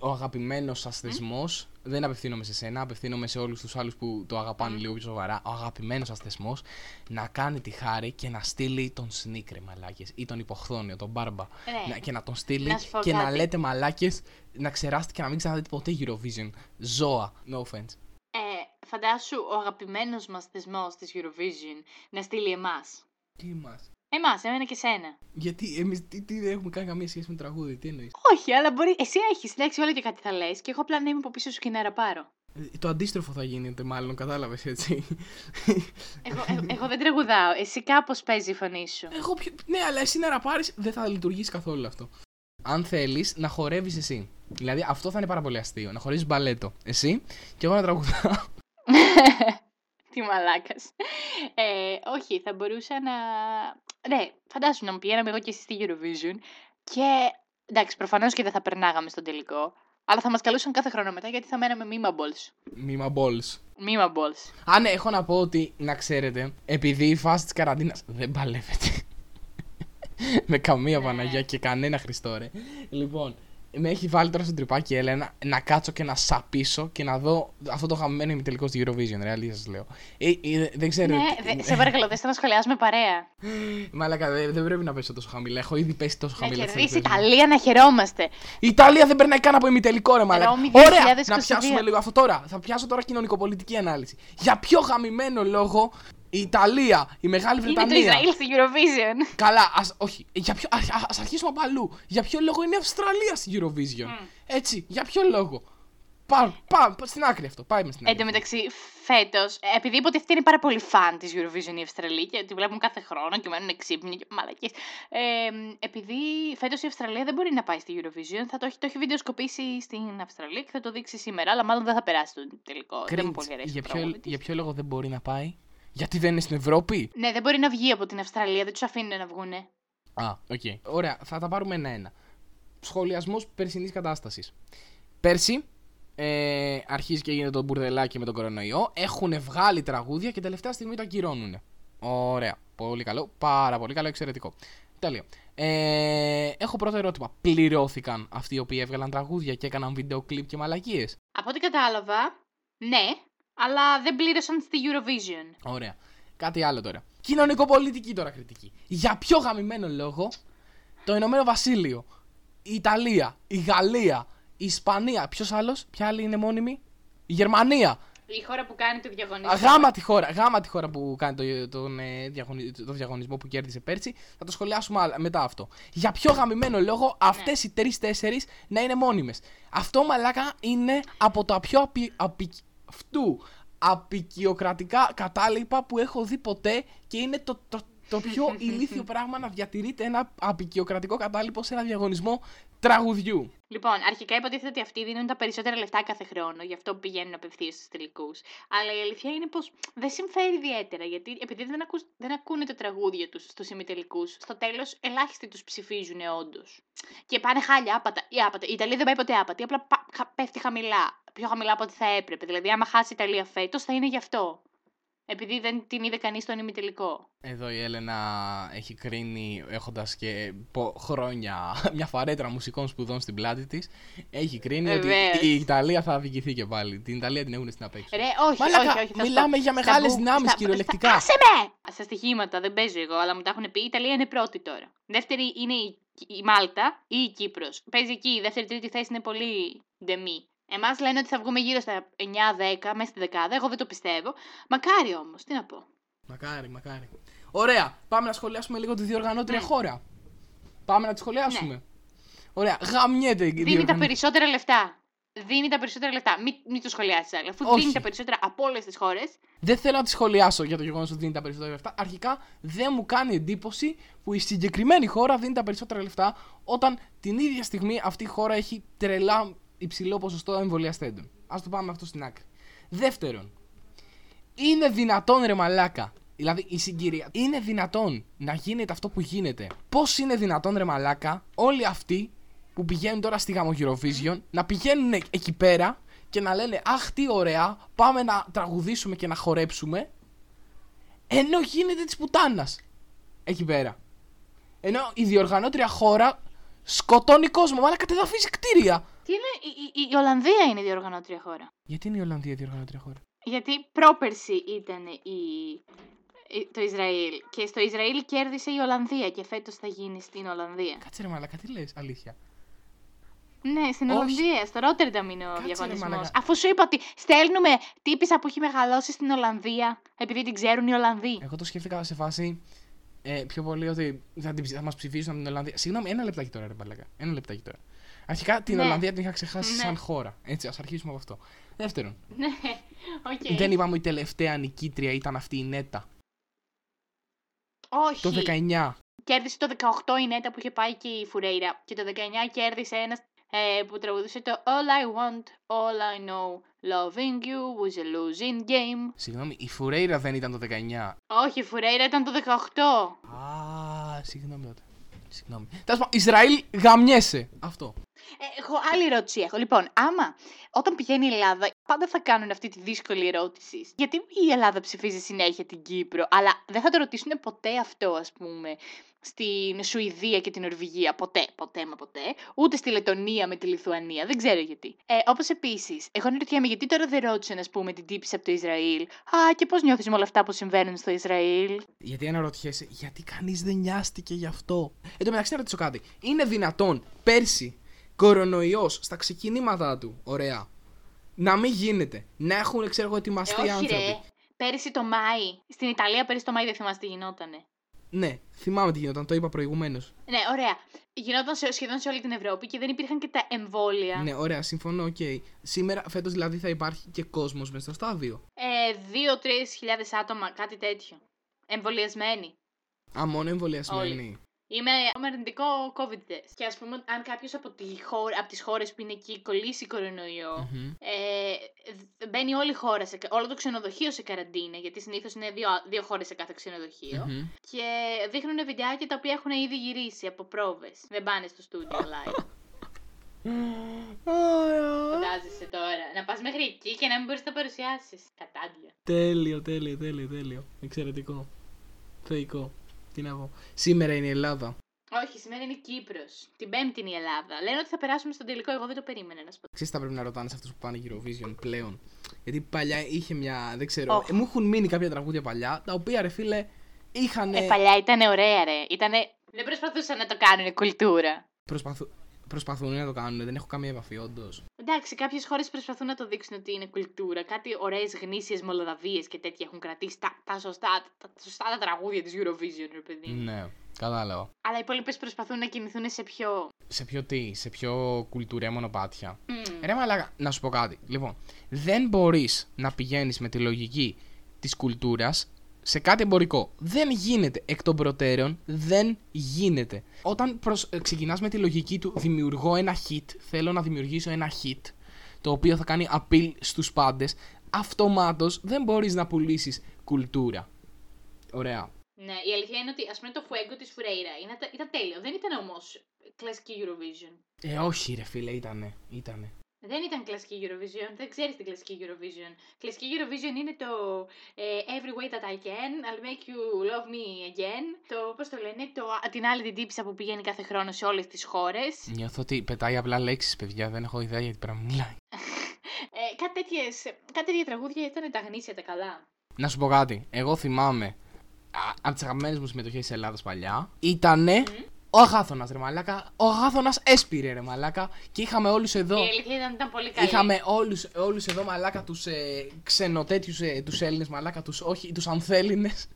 Ο αγαπημένος σας θεσμός, δεν απευθύνομαι σε σένα, απευθύνομαι σε όλους τους άλλους που το αγαπάνε λίγο πιο σοβαρά. Ο αγαπημένος σας θεσμός να κάνει τη χάρη και να στείλει τον Σνίκρε μαλάκες ή τον υποχθόνιο, τον Μπάρμπα. Ναι. Να- και να τον στείλει Να σου πω και να κάτι. λέτε μαλάκες να ξεράσετε και να μην ξαναδείτε ποτέ Eurovision. Ζώα. No offense. Ε, φαντάσου ο αγαπημένος μας θεσμός της Eurovision να στείλει εμάς. Τι μας; Εμάς, εμένα και σένα. Γιατί εμείς τι, τι δεν έχουμε κάνει καμία σχέση με το τραγούδι, τι εννοείς; Όχι, αλλά μπορεί. Εσύ έχεις συντάξει όλο και κάτι θα λες και εγώ απλά να είμαι από πίσω σου και να ραπάρω. Το αντίστροφο θα γίνεται, μάλλον, κατάλαβες έτσι. Εγώ, ε- εγώ δεν τραγουδάω. Εσύ κάπως παίζει η φωνή σου. Εγώ πιο... Ναι, αλλά εσύ να ραπάρεις δεν θα λειτουργήσει καθόλου αυτό. Αν θέλεις να χορεύεις εσύ. Δηλαδή αυτό θα είναι πάρα πολύ αστείο. Να χορεύεις μπαλέτο. Εσύ και εγώ να τραγουδάω. Τι μαλάκας. Ε, όχι, θα μπορούσα να. Ναι, φαντάσου να μου πηγαίναμε εγώ και εσύ στη Eurovision και. Εντάξει, προφανώς και δεν θα περνάγαμε στον τελικό. Αλλά θα μας καλούσαν κάθε χρόνο μετά γιατί θα μέναμε mimables. Μήμα balls. Mimables. Α, ναι, έχω να πω ότι να ξέρετε, επειδή η φάση της καραντίνας δεν παλεύεται. με καμία Ναι. Παναγία και κανένα Χριστό, ρε. Λοιπόν, με έχει βάλει τώρα στο τρυπάκι η Έλενα να κάτσω και να σαπίσω και να δω αυτό το χαμένο ημιτελικός στη Eurovision. Ρε, αλήθεια σας λέω. Ε, ε, δεν ξέρω. Ναι, δε- σε παρακαλώ, δεν να σχολιάσουμε παρέα. Μαλάκα, δεν, δεν πρέπει να πέσω τόσο χαμηλά. Έχω ήδη πέσει τόσο Να χαμηλά. κερδίσει η στις τελευταίες Ιταλία, να χαιρόμαστε. Η Ιταλία δεν περνάει καν από ημιτελικό, ρε μαλάκα. Ρώμη Ωραία, 2022. να πιάσουμε λίγο αυτό τώρα. Θα πιάσω τώρα κοινωνικοπολιτική ανάλυση. Για ποιο γαμημένο λόγο η Ιταλία, η Μεγάλη Είναι το Βρετανία. Ισραήλ στη Eurovision. Καλά, ας, όχι. Για ποιο, ας, ας αρχίσουμε από αλλού. Για ποιο λόγο είναι η Αυστραλία στη Eurovision; Έτσι, για ποιο λόγο; Πάμε, πάμε, στην άκρη αυτό. Πάμε στην Εν άκρη. τω μεταξύ, φέτος, επειδή υποτίθεται είναι πάρα πολύ φαν της Eurovision η Αυστραλία και τη βλέπουν κάθε χρόνο και μένουν ξύπνοι και μαλακίες. Ε, επειδή φέτος η Αυστραλία δεν μπορεί να πάει στη Eurovision, θα το έχει, το έχει βιντεοσκοπήσει στην Αυστραλία και θα το δείξει σήμερα, αλλά μάλλον δεν θα περάσει το τελικό. δεν μου Cringe. πολύ αρέσει. για, το ποιο, τραγούδι της. για ποιο λόγο δεν μπορεί να πάει; Γιατί δεν είναι στην Ευρώπη; Ναι, δεν μπορεί να βγει από την Αυστραλία, δεν τους αφήνουν να βγούνε. Α, οκ. Ωραία, θα τα πάρουμε ένα-ένα. Σχολιασμός περσινής κατάστασης. Πέρσι, ε, αρχίζει και γίνεται το μπουρδελάκι με τον κορονοϊό. Έχουν βγάλει τραγούδια και τελευταία στιγμή τα ακυρώνουν. Ωραία. Πολύ καλό. Πάρα πολύ καλό. Εξαιρετικό. Τέλειο. Ε, έχω πρώτο ερώτημα. Πληρώθηκαν αυτοί οι οποίοι έβγαλαν τραγούδια και έκαναν βίντεο κλιπ και μαλακίες; Από ό,τι κατάλαβα, ναι, αλλά δεν πλήρωσαν στη Eurovision. Ωραία. Κάτι άλλο τώρα. Κοινωνικοπολιτική τώρα κριτική. Για ποιο γαμημένο λόγο το Ηνωμένο Βασίλειο, η Ιταλία, η Γαλλία, η Ισπανία, ποιος άλλος, ποια άλλη είναι μόνιμη, η Γερμανία. Η χώρα που κάνει το διαγωνισμό. Α, Γάμα τη χώρα, γάμα τη χώρα που κάνει το, τον, ε, διαγωνι- το διαγωνισμό που κέρδισε πέρσι. Θα το σχολιάσουμε άλλα- μετά αυτό. Για ποιο γαμημένο λόγο αυτές οι τρει-τέσσερι να είναι μόνιμες. Αυτό μαλάκα είναι από τα πιο απει, απει, αυτού απεικιοκρατικά κατάλοιπα που έχω δει ποτέ και είναι το, το, το πιο ηλίθιο πράγμα να διατηρείται ένα απεικιοκρατικό κατάλοιπο σε ένα διαγωνισμό τραγουδιού. Λοιπόν, αρχικά υποτίθεται ότι αυτοί δίνουν τα περισσότερα λεφτά κάθε χρόνο, γι' αυτό πηγαίνουν απευθείας στους τελικούς. Αλλά η αλήθεια είναι πως δεν συμφέρει ιδιαίτερα, γιατί επειδή δεν, ακούς, δεν ακούνε τα τραγούδια τους στους ημιτελικούς, στο τέλος ελάχιστοι τους ψηφίζουν όντως. Και πάνε χάλια, άπατα. Η, άπατα. η Ιταλία δεν πάει ποτέ άπατη, απλά πα- χα- πέφτει χαμηλά. Πιο χαμηλά από ό,τι θα έπρεπε. Δηλαδή, άμα χάσει η Ιταλία φέτος, θα είναι γι' αυτό. Επειδή δεν την είδε κανείς στον ημιτελικό. Εδώ η Έλενα έχει κρίνει έχοντας και πο- χρόνια μια φαρέτρα μουσικών σπουδών στην πλάτη της. Έχει κρίνει Βεβαίως. ότι η Ιταλία θα αδικηθεί και πάλι. Την Ιταλία την έχουν στην απέξω. Ρε, όχι, Μαλάκα, όχι, όχι. θα σου μιλάμε πω. για Στα μεγάλες μπου- δυνάμεις, στα- κυριολεκτικά. στα- Άσε με! Στα στοιχήματα δεν παίζω εγώ, αλλά μου τα έχουν πει. Η Ιταλία είναι πρώτη τώρα. Δεύτερη είναι η, η Μάλτα ή η Κύπρος. Παίζει εκεί. Η δεύτερη-τρίτη θέση είναι πολύ ντεμή. Εμάς λένε ότι θα βγούμε γύρω στα 9-10, μέσα στη δεκάδα. Εγώ δεν το πιστεύω. Μακάρι όμως, τι να πω. Μακάρι, μακάρι. Ωραία, πάμε να σχολιάσουμε λίγο τη διοργανώτρια Ναι. χώρα. Πάμε να τη σχολιάσουμε. Ωραία, γαμιέται η Δίνει τα διοργανώ- περισσότερα λεφτά. Δίνει τα περισσότερα λεφτά. Μην, μην το σχολιάσεις άλλο. Αφού Όχι. δίνει τα περισσότερα από όλες τις χώρες. Δεν θέλω να τη σχολιάσω για το γεγονός ότι δίνει τα περισσότερα λεφτά. Αρχικά δεν μου κάνει εντύπωση που η συγκεκριμένη χώρα δίνει τα περισσότερα λεφτά όταν την ίδια στιγμή αυτή η χώρα έχει τρελά υψηλό ποσοστό εμβολιαστέντων. Α το πάμε αυτό στην άκρη. Δεύτερον, είναι δυνατόν ρε μαλάκα. Δηλαδή η συγκυρία. Είναι δυνατόν να γίνεται αυτό που γίνεται. Πώς είναι δυνατόν ρε μαλάκα όλοι αυτοί που πηγαίνουν τώρα στη γάμο Eurovision να πηγαίνουν εκ- εκεί πέρα και να λένε Αχ, τι ωραία, πάμε να τραγουδήσουμε και να χορέψουμε. Ενώ γίνεται της πουτάνας εκεί πέρα. Ενώ η διοργανώτρια χώρα σκοτώνει κόσμο, μάλλον κατεδαφίζει κτίρια. Τι είναι, η, η, η Ολλανδία είναι η διοργανώτρια χώρα. Γιατί είναι η Ολλανδία διοργανώτρια χώρα; Γιατί πρόπερση ήταν η, η- το Ισραήλ και στο Ισραήλ κέρδισε η Ολλανδία και φέτος θα γίνει στην Ολλανδία. Κάτσε ρε μαλάκα, τι λες, αλήθεια; Ναι, στην Όχι. Ολλανδία, στο Ρότερνταμ είναι ο Κάτσε, ρε διαγωνισμός. μαλάκα. Αφού σου είπα ότι στέλνουμε τύπισσα που έχει μεγαλώσει στην Ολλανδία επειδή την ξέρουν οι Ολλανδοί. Εγώ το σκέφτηκα σε φάση ε, πιο πολύ ότι θα, την, ψη- θα μας ψηφίσουν από την Ολλανδία. Συγγνώμη, ένα λεπτάκι τώρα, ρε μαλάκα. Ένα λεπτάκι τώρα. Αρχικά την Ναι. Ολλανδία την είχα ξεχάσει Ναι. σαν χώρα. Έτσι, ας αρχίσουμε από αυτό. Δεύτερον, Ναι, οκ. δεν είπαμε η τελευταία νικήτρια ήταν αυτή η Νέτα. Όχι. Το 19. Κέρδισε το 18 η Νέτα που είχε πάει και η Φουρέιρα. Και το 19 κέρδισε ένας ε, που τραγουδούσε το All I want, all I know, loving you was a losing game. Συγγνώμη, η Φουρέιρα δεν ήταν το 19. Όχι, η Φουρέιρα ήταν το 18. Α, συγγνώμη τότε. Συγγνώμη. Τέλος πάντων, Ισραήλ γαμιέσαι. Αυτό. Ε, εγώ άλλη ερώτηση έχω. Λοιπόν, άμα όταν πηγαίνει η Ελλάδα, πάντα θα κάνουν αυτή τη δύσκολη ερώτηση. Γιατί η Ελλάδα ψηφίζει συνέχεια την Κύπρο, αλλά δεν θα το ρωτήσουν ποτέ αυτό, ας πούμε, στην Σουηδία και την Νορβηγία; Ποτέ, ποτέ μα ποτέ. Ούτε στη Λετωνία με τη Λιθουανία. Δεν ξέρω γιατί. Ε, Όπως επίσης, εγώ αναρωτιέμαι γιατί τώρα δεν ρώτησαν, ας πούμε, την τύπηση από το Ισραήλ; Α, και πώς νιώθεις με όλα αυτά που συμβαίνουν στο Ισραήλ; Γιατί αναρωτιέσαι, γιατί κανείς δεν νοιάστηκε γι' αυτό; Εν τω μεταξύ, να ρωτήσω κάτι. Είναι δυνατόν πέρσι κορονοϊός στα ξεκινήματά του, ωραία, να μην γίνεται. Να έχουν, ξέρω εγώ, ετοιμαστεί Ε, όχι, άνθρωποι. ρε. Πέρυσι το Μάη. Στην Ιταλία πέρυσι το Μάη δεν θυμάστε τι γινότανε. Ναι, θυμάμαι τι γινόταν, το είπα προηγουμένως. Ναι, ωραία. Γινόταν σε, σχεδόν σε όλη την Ευρώπη και δεν υπήρχαν και τα εμβόλια. Ναι, ωραία, συμφωνώ, οκ. Σήμερα, φέτος δηλαδή θα υπάρχει και κόσμος μέσα στο στάδιο. Ε, 2-3 χιλιάδες άτομα, κάτι τέτοιο. Εμβολιασμένοι. Α, μόνο εμβολιασμένοι. Ή με αρνητικό COVID test. Και ας πούμε, αν κάποιος από, τη χώρα, από τις χώρες που είναι εκεί κολλήσει κορονοϊό, Μμμ. ε, δ- μπαίνει όλη η χώρα, σε, όλο το ξενοδοχείο σε καραντίνα, γιατί συνήθως είναι δύο, δύο χώρες σε κάθε ξενοδοχείο. Μμμ. Και δείχνουν βιντεάκια τα οποία έχουν ήδη γυρίσει από πρόβες. Δεν πάνε στο στούντιο live. Φαντάζεσαι τώρα. Να πας μέχρι εκεί και να μην μπορείς να τα παρουσιάσεις. Κατάντια. Τέλειο, τέλειο, τέλειο, τέλειο. Εξαιρετικό. Θεϊκό. Τι να πω. Σήμερα είναι η Ελλάδα. Όχι, σήμερα είναι Κύπρος. Την Πέμπτη είναι η Ελλάδα. Λένε ότι θα περάσουμε στον τελικό. Εγώ δεν το περίμενα να σου πω. Ξέρεις τι θα πρέπει να ρωτάνε σε αυτούς που πάνε Eurovision πλέον. Γιατί παλιά είχε μια. Δεν ξέρω. Οχ. ε, μου έχουν μείνει κάποια τραγούδια παλιά τα οποία ρε φίλε είχαν. Ε, παλιά ήταν ωραία, ρε. Ήτανε... Δεν προσπαθούσαν να το κάνουν κουλτούρα. Προσπαθού... Προσπαθούν να το κάνουν, δεν έχω καμία επαφή, όντως. Εντάξει, κάποιες χώρες προσπαθούν να το δείξουν ότι είναι κουλτούρα. Κάτι ωραίες γνήσιες μολοδαβίε και τέτοια έχουν κρατήσει τα, τα, σωστά, τα, τα σωστά τα τραγούδια της Eurovision, ρε παιδί. μου. Ναι, κατάλαβα. Αλλά οι υπόλοιπες προσπαθούν να κινηθούν σε πιο. Σε ποιο τι, σε πιο κουλτουρία μονοπάτια. Μμμ. Ρε μαλάκα, να σου πω κάτι. Λοιπόν, δεν μπορείς να πηγαίνεις με τη λογική της κουλτούρας σε κάτι εμπορικό. Δεν γίνεται εκ των προτέρων. Δεν γίνεται. Όταν προσ... ξεκινάς με τη λογική του δημιουργώ ένα hit, θέλω να δημιουργήσω ένα hit, το οποίο θα κάνει appeal στους πάντες, αυτομάτως δεν μπορείς να πουλήσεις κουλτούρα. Ωραία. Ναι, η αλήθεια είναι ότι ας πούμε το Fuego της Φουρέιρα ήταν, ήταν τέλειο. Δεν ήταν όμως κλασική Eurovision. Ε, όχι ρε φίλε, ήτανε. ήτανε. Δεν ήταν κλασική Eurovision, δεν ξέρεις την κλασική Eurovision. Κλασική Eurovision είναι το ε, Every way that I can, I'll make you love me again. Το, πώς το λένε, το, την άλλη την τύψα που πηγαίνει κάθε χρόνο σε όλες τις χώρες. Νιώθω ότι πετάει απλά λέξεις, παιδιά, δεν έχω ιδέα γιατί πρέπει να μιλάει. Ε, κάτι, τέτοιες, κάτι τέτοια τραγούδια ήταν τα γνήσια τα καλά. Να σου πω κάτι. Εγώ θυμάμαι από τις αγαπημένες μου συμμετοχές της Ελλάδας παλιά ήτανε ο Αγάθωνας ρε μαλάκα. Ο Αγάθωνας έσπηρε ρε μαλάκα. Και είχαμε όλους εδώ. Η αλήθεια ήταν, ήταν πολύ καλή. Είχαμε όλους, όλους εδώ μαλάκα τους ε, ξενοτέτιους ε, τους Έλληνες μαλάκα τους όχι τους ανθέλινες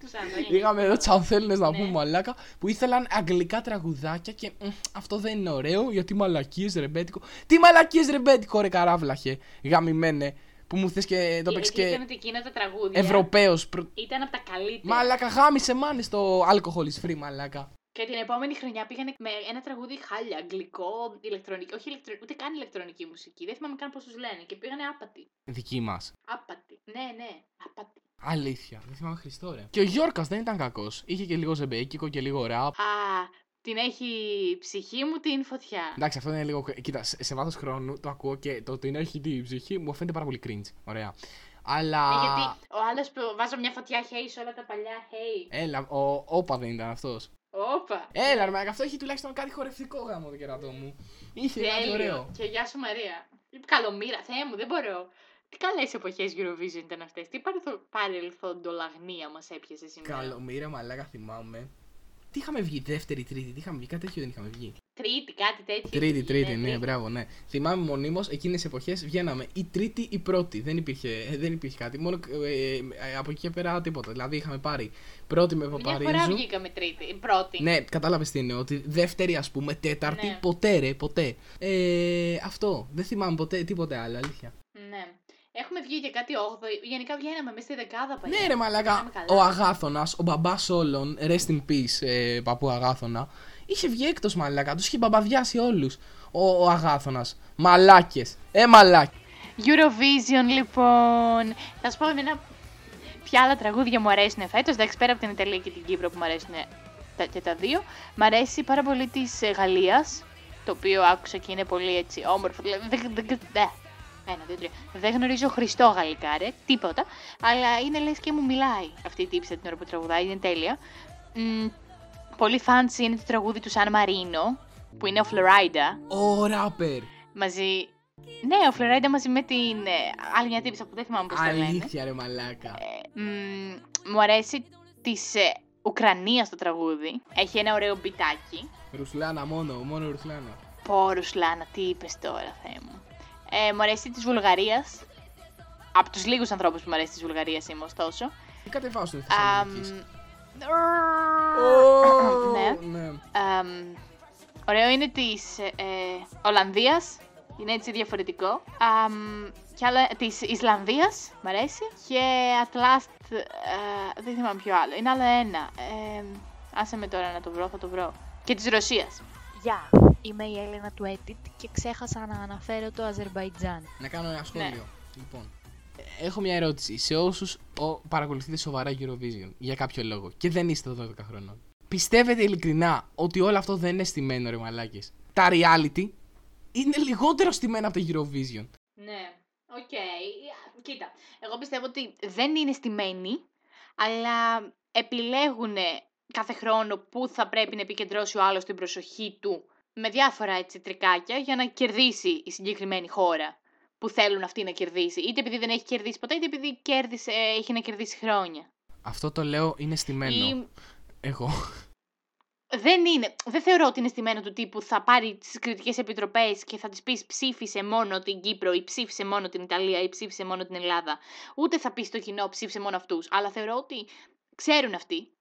Τους Ανδρέας. Είχαμε εδώ τους ανθέλινες να Ναι. πούμε μαλάκα που ήθελαν αγγλικά τραγουδάκια και μ, αυτό δεν είναι ωραίο γιατί μαλακίες ρεμπέτικο Τι μαλακίες ρεμπέτικο ρε καράβλαχε γαμημένε που μου θες και το Η παίξεις αλήθεια ήταν και ότι εκείνα τα τραγούδια Ευρωπαίος προ... ήταν από τα καλύτερα. Μαλάκα γάμισε μάνες στο alcohol is free μαλάκα Και την επόμενη χρονιά πήγανε με ένα τραγούδι χάλια, αγγλικό, ηλεκτρονικό, όχι ηλεκτρο... ούτε καν ηλεκτρονική μουσική. Δεν θυμάμαι καν πώς τους λένε. Και πήγανε άπατη. Δική μας Άπατη. Ναι, ναι, άπατη. Αλήθεια, δεν θυμάμαι Χριστό ρε. Και ο Γιώργας δεν ήταν κακός. Είχε και λίγο ζεμπέκικο και λίγο ραπ. Α, την έχει η ψυχή μου την φωτιά. Εντάξει, αυτό είναι λίγο. Κοίτα, σε, σε βάθος χρόνου το ακούω και το ότι είναι έχει την ψυχή μου φαίνεται πάρα πολύ cringe. Ωραία. Αλλά. Ε, γιατί ο άλλος που βάζω μια φωτιά hey σε όλα τα παλιά hey. Έλα, ο Όπα δεν ήταν αυτός. Όπα. Έλα, ρε, μαλάκα, αυτό έχει τουλάχιστον κάτι χορευτικό γάμο το κερατό μου. Είχε κάτι Τέλειο. ωραίο. Και γεια σου Μαρία. Καλομήρα, Θεέ μου, δεν μπορώ. Τι καλές εποχές Eurovision ήταν αυτές. Τι παρελθο- παρελθοντολαγνία μας έπιασε σήμερα. Καλομήρα, μαλάκα, θυμάμαι. Τι είχαμε βγει, δεύτερη, τρίτη, τι είχαμε βγει, κάτι τέτοιο δεν είχαμε βγει. Τρίτη, κάτι τέτοιο. Τρίτη, τρίτη, Ναι, ναι, τρίτη. μπράβο, ναι. Θυμάμαι μονίμως εκείνες τις εποχές βγαίναμε η τρίτη ή πρώτη. Δεν υπήρχε, ε, δεν υπήρχε κάτι. Μόνο ε, ε, από εκεί και πέρα τίποτα. Δηλαδή είχαμε πάρει πρώτη με Μια φορά Παπαρίζου. βγήκαμε τρίτη, πρώτη. Ναι, κατάλαβες τι είναι. Ότι δεύτερη, ας πούμε, τέταρτη, Ναι. ποτέ ρε, ποτέ. Ε, αυτό. Δεν θυμάμαι ποτέ τίποτε άλλο, αλήθεια. Ναι. Έχουμε βγει και κάτι 8. Γενικά βγαίναμε μέσα στη δεκάδα παλιά. Ναι, ρε Μαλάκα. Πάμε καλά. Ο Αγάθωνας, ο μπαμπάς όλων, rest in peace, ε, παππού Αγάθωνα, είχε βγει έκτος Μαλάκα. Τους είχε μπαμπαδιάσει όλους. Ο, ο Αγάθωνας. Μαλάκες. Ε, μαλάκε. Eurovision λοιπόν. Θα σου πω εμένα ποια άλλα τραγούδια μου αρέσουν φέτος. Εντάξει, πέρα από την Ιταλία και την Κύπρο που μου αρέσουν τα, και τα δύο. Μ' αρέσει πάρα πολύ της Γαλλίας. Το οποίο άκουσα και είναι πολύ έτσι όμορφο. Δηλαδή, δεν, δεν, δεν, δε. Ένα, δύο, τρία. Δεν γνωρίζω Χριστό γαλλικά, ρε, τίποτα. Αλλά είναι λες και μου μιλάει αυτή η τύψη την ώρα που τραγουδάει, είναι τέλεια. Μ, πολύ fancy είναι το τραγούδι του Σαν Μαρίνο, που είναι ο Φλωράιντα. Ο ράπερ. Μαζί. Ναι, ο Φλωράιντα μαζί με την ε, άλλη μια τύπησα που δεν θυμάμαι πώς το λένε. Αλήθεια, ρε Μαλάκα. Ε, μ, μου αρέσει της ε, Ουκρανίας το τραγούδι. Έχει ένα ωραίο μπιτάκι. Ρουσλάνα μόνο, μόνο Ρουσλάνα. Πω, Ρουσλάνα, τι είπες τώρα, Θεέ μου. Ε, μου αρέσει της Βουλγαρίας. από τους λίγους ανθρώπους που μου αρέσει της Βουλγαρίας είμαι, ωστόσο. Τι κατεβάσουν οι Αμ, Θεσσαλονίκη. ναι. ναι. Αμ, ωραίο είναι της ε, Ολλανδίας, είναι έτσι διαφορετικό. Αμ, και άλλο, της Ισλανδίας, μ' αρέσει. Και at last, ε, δεν θυμάμαι ποιο άλλο, είναι άλλο ένα. Ε, άσε με τώρα να το βρω, θα το βρω. Και της Ρωσίας. Γεια, είμαι η Έλενα του Edit και ξέχασα να αναφέρω το Αζερβαϊτζάν. Να κάνω ένα σχόλιο. Ναι. Λοιπόν, ε, έχω μια ερώτηση σε όσους παρακολουθείτε σοβαρά Eurovision για κάποιο λόγο και δεν είστε 12 χρονών. Πιστεύετε ειλικρινά ότι όλο αυτό δεν είναι στημένο, ρε μαλάκες; Τα reality είναι λιγότερο στημένα από το Eurovision. Ναι, οκ. Κοίτα, εγώ πιστεύω ότι δεν είναι στημένοι, αλλά επιλέγουν κάθε χρόνο που θα πρέπει να επικεντρώσει ο άλλος την προσοχή του με διάφορα έτσι τρικάκια για να κερδίσει η συγκεκριμένη χώρα που θέλουν αυτή να κερδίσει. Είτε επειδή δεν έχει κερδίσει ποτέ, είτε επειδή κέρδισε, έχει να κερδίσει χρόνια. Αυτό το λέω είναι στημένο. Ή Εγώ. δεν είναι, δεν θεωρώ ότι είναι στημένο του τύπου θα πάρει τις κριτικές επιτροπές και θα τη πεις ψήφισε μόνο την Κύπρο ή ψήφισε μόνο την Ιταλία ή ψήφισε μόνο την Ελλάδα. Ούτε θα πεις στο κοινό ψήφισε μόνο αυτούς. Αλλά θεωρώ ότι ξέρουν αυτοί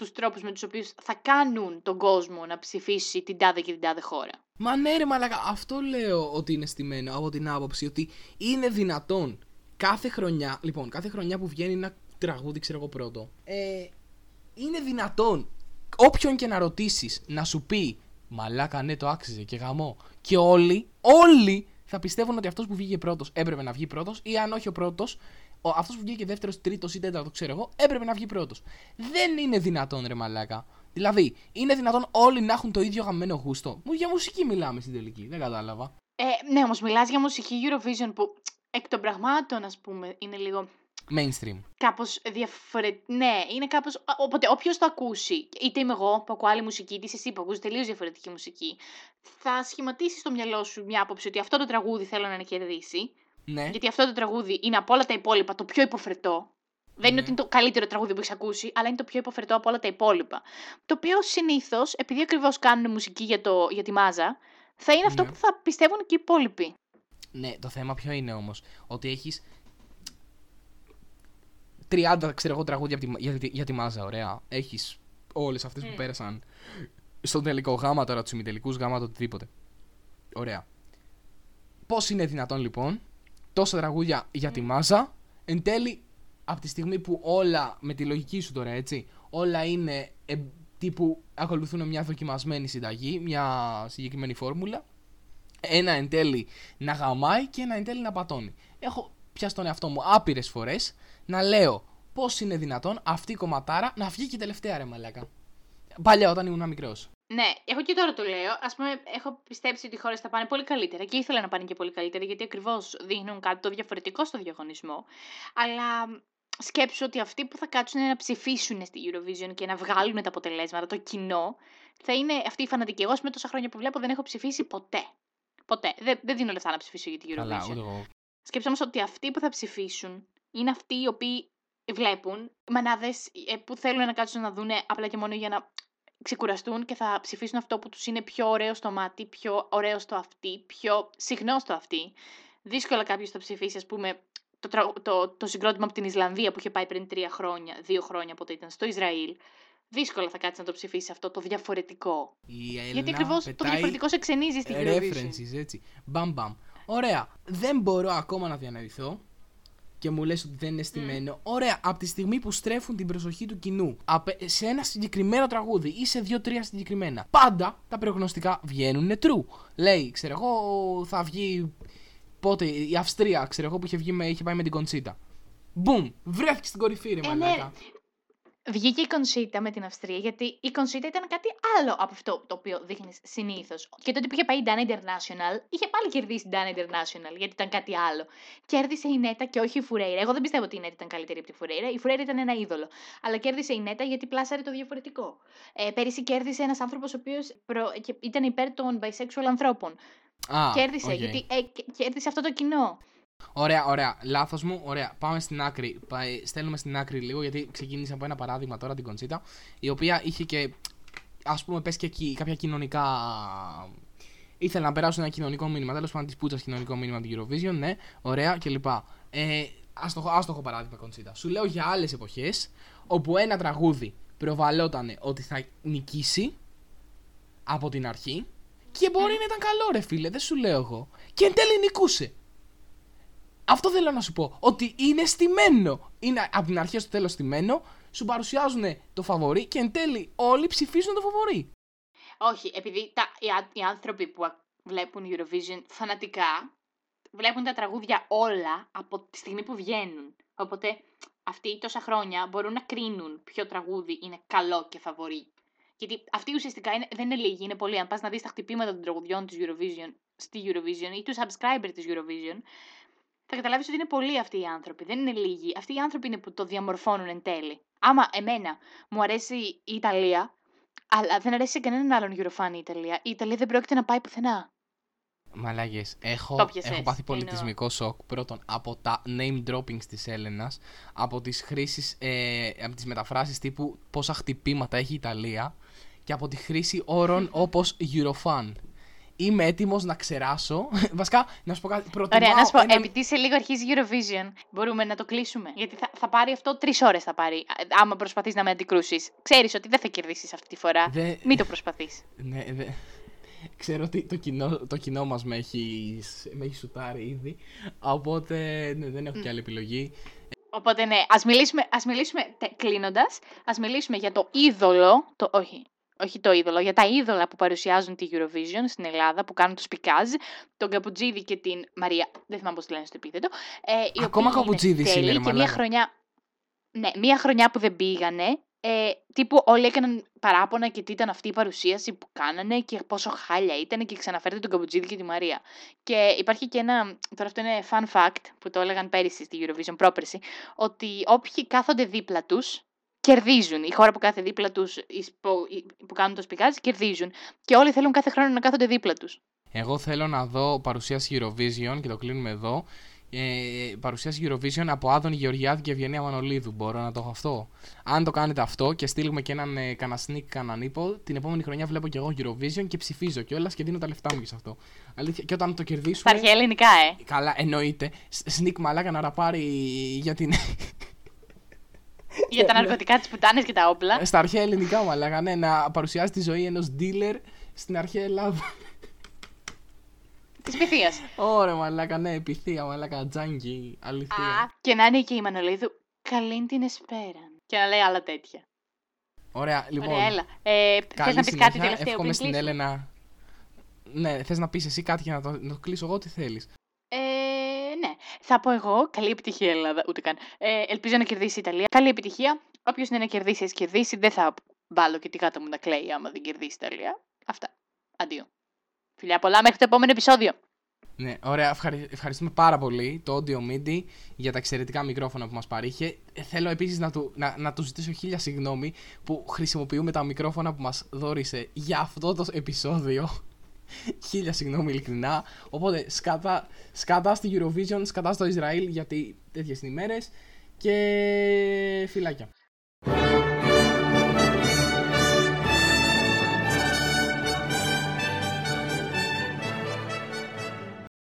τους τρόπους με τους οποίους θα κάνουν τον κόσμο να ψηφίσει την τάδε και την τάδε χώρα. Μα ναι, ρε μαλάκα, αυτό λέω ότι είναι στημένο από την άποψη ότι είναι δυνατόν κάθε χρονιά, λοιπόν, κάθε χρονιά που βγαίνει ένα τραγούδι, ξέρω εγώ πρώτο, ε, είναι δυνατόν όποιον και να ρωτήσεις να σου πει Μαλάκα, ναι, το άξιζε και γαμό. Και όλοι, όλοι θα πιστεύουν ότι αυτός που βγήκε πρώτος έπρεπε να βγει πρώτος, ή αν όχι ο πρώτος, αυτός που βγήκε δεύτερος, τρίτος ή τέταρτος, ξέρω εγώ, έπρεπε να βγει πρώτος. Δεν είναι δυνατόν, ρε Μαλάκα. Δηλαδή, είναι δυνατόν όλοι να έχουν το ίδιο γαμμένο γούστο. Μου για μουσική μιλάμε στην τελική, δεν κατάλαβα. Ε, ναι, όμως μιλάς για μουσική Eurovision που εκ των πραγμάτων, ας πούμε, είναι λίγο Mainstream. κάπως διαφορετικό. Ναι, είναι κάπως. Οπότε, όποιος το ακούσει, είτε είμαι εγώ που ακούω άλλη μουσική, είτε είσαι εσύ που ακούς τελείως διαφορετική μουσική, θα σχηματίσει στο μυαλό σου μια άποψη ότι αυτό το τραγούδι θέλω να κερδίσει. Ναι. Γιατί αυτό το τραγούδι είναι από όλα τα υπόλοιπα το πιο υποφερτό. Δεν είναι Ναι. ότι είναι το καλύτερο τραγούδι που έχεις ακούσει, αλλά είναι το πιο υποφερτό από όλα τα υπόλοιπα. Το οποίο συνήθως, επειδή ακριβώς κάνουν μουσική για, το, για τη μάζα, θα είναι αυτό Ναι. που θα πιστεύουν και οι υπόλοιποι. Ναι, το θέμα ποιο είναι όμως. Ότι έχεις 30 ξέρω εγώ τραγούδια από τη, για, τη, για τη μάζα, ωραία. Έχεις όλες αυτές που Mm. πέρασαν στον τελικό γάμα τώρα, τους ημιτελικούς γάμα, το οτιδήποτε. Ωραία. Πώς είναι δυνατόν λοιπόν τόσα τραγούδια για τη μάζα, εν τέλει από τη στιγμή που όλα, με τη λογική σου τώρα έτσι, όλα είναι ε, τύπου ακολουθούν μια δοκιμασμένη συνταγή, μια συγκεκριμένη φόρμουλα, ένα εν τέλει να γαμάει και ένα εν τέλει να πατώνει. Έχω πιάσει τον εαυτό μου άπειρες φορές να λέω πώς είναι δυνατόν αυτή η κομματάρα να βγει και τελευταία ρε μαλάκα. Παλιά όταν ήμουν μικρός. Ναι, εγώ και τώρα το λέω. Α πούμε, έχω πιστέψει ότι οι χώρες θα πάνε πολύ καλύτερα και ήθελα να πάνε και πολύ καλύτερα γιατί ακριβώς δείχνουν κάτι το διαφορετικό στο διαγωνισμό. Αλλά σκέψου ότι αυτοί που θα κάτσουν να ψηφίσουν στη Eurovision και να βγάλουν τα αποτελέσματα, το κοινό, θα είναι αυτοί οι φανατικοί. Εγώ, με τόσα χρόνια που βλέπω, δεν έχω ψηφίσει ποτέ. Ποτέ. Δεν, δεν δίνω λεφτά να ψηφίσω για τη Eurovision. Καλά, ούτε εγώ. Σκέψτε όμως ότι αυτοί που θα ψηφίσουν είναι αυτοί οι οποίοι βλέπουν μανάδες που θέλουν να κάτσουν να δούνε απλά και μόνο για να ξεκουραστούν και θα ψηφίσουν αυτό που τους είναι πιο ωραίο στο μάτι, πιο ωραίο στο αυτί, πιο συχνό στο αυτί. Δύσκολα κάποιος θα ψηφίσει, ας πούμε, το, τρα- το, το συγκρότημα από την Ισλανδία που είχε πάει πριν τρία χρόνια, δύο χρόνια πότε ήταν στο Ισραήλ. Δύσκολα θα κάτσει να το ψηφίσει αυτό το διαφορετικό. Η Έλληνα Γιατί ακριβώς το πετάει διαφορετικός σε ξενίζει στην Eurovision. references, έτσι. Μπαμ μπαμ. Ωραία. Δεν μπορώ ακόμα να διαναδυθώ και μου λες ότι δεν είναι στημένο. Ωραία. Από τη στιγμή που στρέφουν την προσοχή του κοινού απε- σε ένα συγκεκριμένο τραγούδι ή σε δύο-τρία συγκεκριμένα, πάντα τα προγνωστικά βγαίνουν true. Λέει, ξέρω εγώ, θα βγει. Πότε, η Αυστρία, ξέρω εγώ, που είχε, βγει με, είχε πάει με την Κοντσίτα. Μπουμ! Βρέθηκε στην κορυφή, ρε Ε, ναι. Μαλάκα. Βγήκε η Κονσίτα με την Αυστρία, γιατί η Κονσίτα ήταν κάτι άλλο από αυτό το οποίο δείχνεις συνήθως. Και τότε που είχε πάει η Dana International, είχε πάλι κερδίσει η Dana International, γιατί ήταν κάτι άλλο. Κέρδισε η Νέτα και όχι η Φουρέιρα. Εγώ δεν πιστεύω ότι η Νέτα ήταν καλύτερη από τη Φουρέιρα. Η Φουρέιρα ήταν ένα είδωλο. Αλλά κέρδισε η Νέτα γιατί πλάσαρε το διαφορετικό. Ε, πέρυσι κέρδισε ένας άνθρωπος ο οποίος ήταν υπέρ των bisexual ανθρώπων. Α, κέρδισε, οκ. γιατί ε, κε- κέρδισε αυτό το κοινό. Ωραία, ωραία. Λάθος μου. Ωραία. Πάμε στην άκρη. Πάει- Στέλνουμε στην άκρη λίγο γιατί ξεκίνησα από ένα παράδειγμα τώρα την Κοντσίτα. Η οποία είχε και ας πούμε πες και εκεί κάποια κοινωνικά. Ήθελε να περάσουν ένα κοινωνικό μήνυμα. Τέλος πάντων της πούτσας κοινωνικό μήνυμα από την Eurovision, ναι, ωραία κλπ. Ε, άστοχο, άστοχο παράδειγμα Κονσίτα. Σου λέω για άλλες εποχές όπου ένα τραγούδι προβαλόταν ότι θα νικήσει από την αρχή και μπορεί να ήταν καλό, ρε φίλε, δεν σου λέω εγώ. Και εν τέλει νικούσε. Αυτό θέλω να σου πω. Ότι είναι στημένο. Είναι από την αρχή στο τέλος στημένο. Σου παρουσιάζουν το φαβορή και εν τέλει όλοι ψηφίζουν το φαβορή. Όχι, επειδή τα, οι, ά- οι άνθρωποι που α- βλέπουν Eurovision φανατικά βλέπουν τα τραγούδια όλα από τη στιγμή που βγαίνουν. Οπότε αυτοί τόσα χρόνια μπορούν να κρίνουν ποιο τραγούδι είναι καλό και φαβορή. Γιατί αυτοί ουσιαστικά είναι, δεν είναι λίγοι, είναι πολλοί. Αν πας να δεις τα χτυπήματα των τραγουδιών της Eurovision στη Eurovision ή τους subscriber της Eurovision, θα καταλάβεις ότι είναι πολλοί αυτοί οι άνθρωποι. Δεν είναι λίγοι. Αυτοί οι άνθρωποι είναι που το διαμορφώνουν εν τέλει. Άμα εμένα μου αρέσει η Ιταλία, αλλά δεν αρέσει σε κανέναν άλλον Eurofan η Ιταλία, η Ιταλία δεν πρόκειται να πάει πουθενά. Μαλάγε, έχω, Το πιασες, έχω πάθει εννοώ. πολιτισμικό σοκ. Πρώτον, από τα name droppings της Έλενας, από τις χρήσεις, ε, από τις μεταφράσεις τύπου πόσα χτυπήματα έχει η Ιταλία και από τη χρήση όρων όπως Eurofan. Είμαι έτοιμος να ξεράσω. Βασικά, να σου πω κάτι. Προτιμάω Ωραία, να σου πω, έναν- επειδή σε λίγο αρχίζει Eurovision, μπορούμε να το κλείσουμε. Γιατί θα, θα πάρει αυτό τρεις ώρες θα πάρει, α- άμα προσπαθείς να με αντικρούσεις. Ξέρεις ότι δεν θα κερδίσεις αυτή τη φορά. Δε- Μην το προσπαθείς. Ναι, δε... Ξέρω ότι το κοινό, το κοινό μας με έχει, με έχει σουτάρει ήδη, οπότε ναι, δεν έχω και άλλη επιλογή. Οπότε ναι, ας μιλήσουμε, ας μιλήσουμε τε- κλείνοντας, ας μιλήσουμε για το είδωλο, το, όχι, όχι το είδωλο, για τα είδωλα που παρουσιάζουν τη Eurovision στην Ελλάδα, που κάνουν το σπικάζ, τον Καπουτζίδη και την Μαρία, δεν θυμάμαι πώς τη λένε στο επίθετο. Ε, οι Ακόμα οποίοι Καπουτζίδης τέλειοι είναι, ρε Και μια μαλάκα. χρονιά, ναι, μια χρονιά που δεν πήγανε, ε, τύπου όλοι έκαναν παράπονα και τι ήταν αυτή η παρουσίαση που κάνανε και πόσο χάλια ήταν και ξαναφέρετε τον Καπουτζίδη και τη Μαρία. Και υπάρχει και ένα, τώρα αυτό είναι fun fact που το έλεγαν πέρυσι στη Eurovision, πρόπερση, ότι όποιοι κάθονται δίπλα τους κερδίζουν. Η χώρα που κάθεται δίπλα τους, οι σπο- οι- που κάνουν το σπικάζ, κερδίζουν. Και όλοι θέλουν κάθε χρόνο να κάθονται δίπλα τους. Εγώ θέλω να δω παρουσίαση Eurovision και το κλείνουμε εδώ. Ε, παρουσίαση Eurovision από Άδων Γεωργιάδη και Ευγενία Μανολίδου. Μπορώ να το έχω αυτό; Αν το κάνετε αυτό και στείλουμε και έναν ε, κανένα sneak, κανέναν ύπο, την επόμενη χρονιά βλέπω και εγώ Eurovision και ψηφίζω κιόλας και δίνω τα λεφτά μου και σε αυτό. Αλήθεια. Και όταν το Στα κερδίσουμε. αρχαία ελληνικά, ε. Καλά, εννοείται. Σ- Sneak μαλάκα να ραπάρει για την. Για τα ναρκωτικά, τις πουτάνες και τα όπλα. Στα αρχαία ελληνικά, μαλάκα, ναι, να παρουσιάσει τη ζωή ενός dealer στην αρχαία Ελλάδα. Της πυθίας. Ωραία, μαλάκα, ναι, επιθεία, μαλάκα, τζάνκι, αλήθεια. Α, και να είναι και η Μανολίδου. Καλήν την εσπέραν. Και να λέει άλλα τέτοια. Ωραία, λοιπόν. Ωραία, έλα. Ε, θες Καλή να πεις συνέχεια. κάτι τελευταίο Εύχομαι πριν στην κλείσουμε; Έλενα. Ναι, θες να πεις εσύ κάτι για να το, να το κλείσω εγώ, τι θέλεις. Ε, ναι. Θα πω εγώ, καλή επιτυχία Ελλάδα, ούτε καν. Ε, ελπίζω να κερδίσει η Ιταλία. Καλή επιτυχία. Όποιος είναι να κερδίσει, ας κερδίσει. Δεν θα βάλω και τη γάτα μου να κλαίει άμα δεν κερδίσει η Ιταλία. Αυτά. Αντίο. Φιλιά πολλά μέχρι το επόμενο επεισόδιο. Ναι, ωραία. Ευχαρι... Ευχαριστούμε πάρα πολύ το Audio MIDI για τα εξαιρετικά μικρόφωνα που μας παρήχε. Ε, Θέλω επίσης να του, να, να του ζητήσω χίλια συγγνώμη που χρησιμοποιούμε τα μικρόφωνα που μας δόρισε για αυτό το επεισόδιο. χίλια συγγνώμη ειλικρινά. Οπότε σκατά, σκατά στη Eurovision, σκατά στο Ισραήλ γιατί τέτοιες είναι οι μέρες και φιλάκια.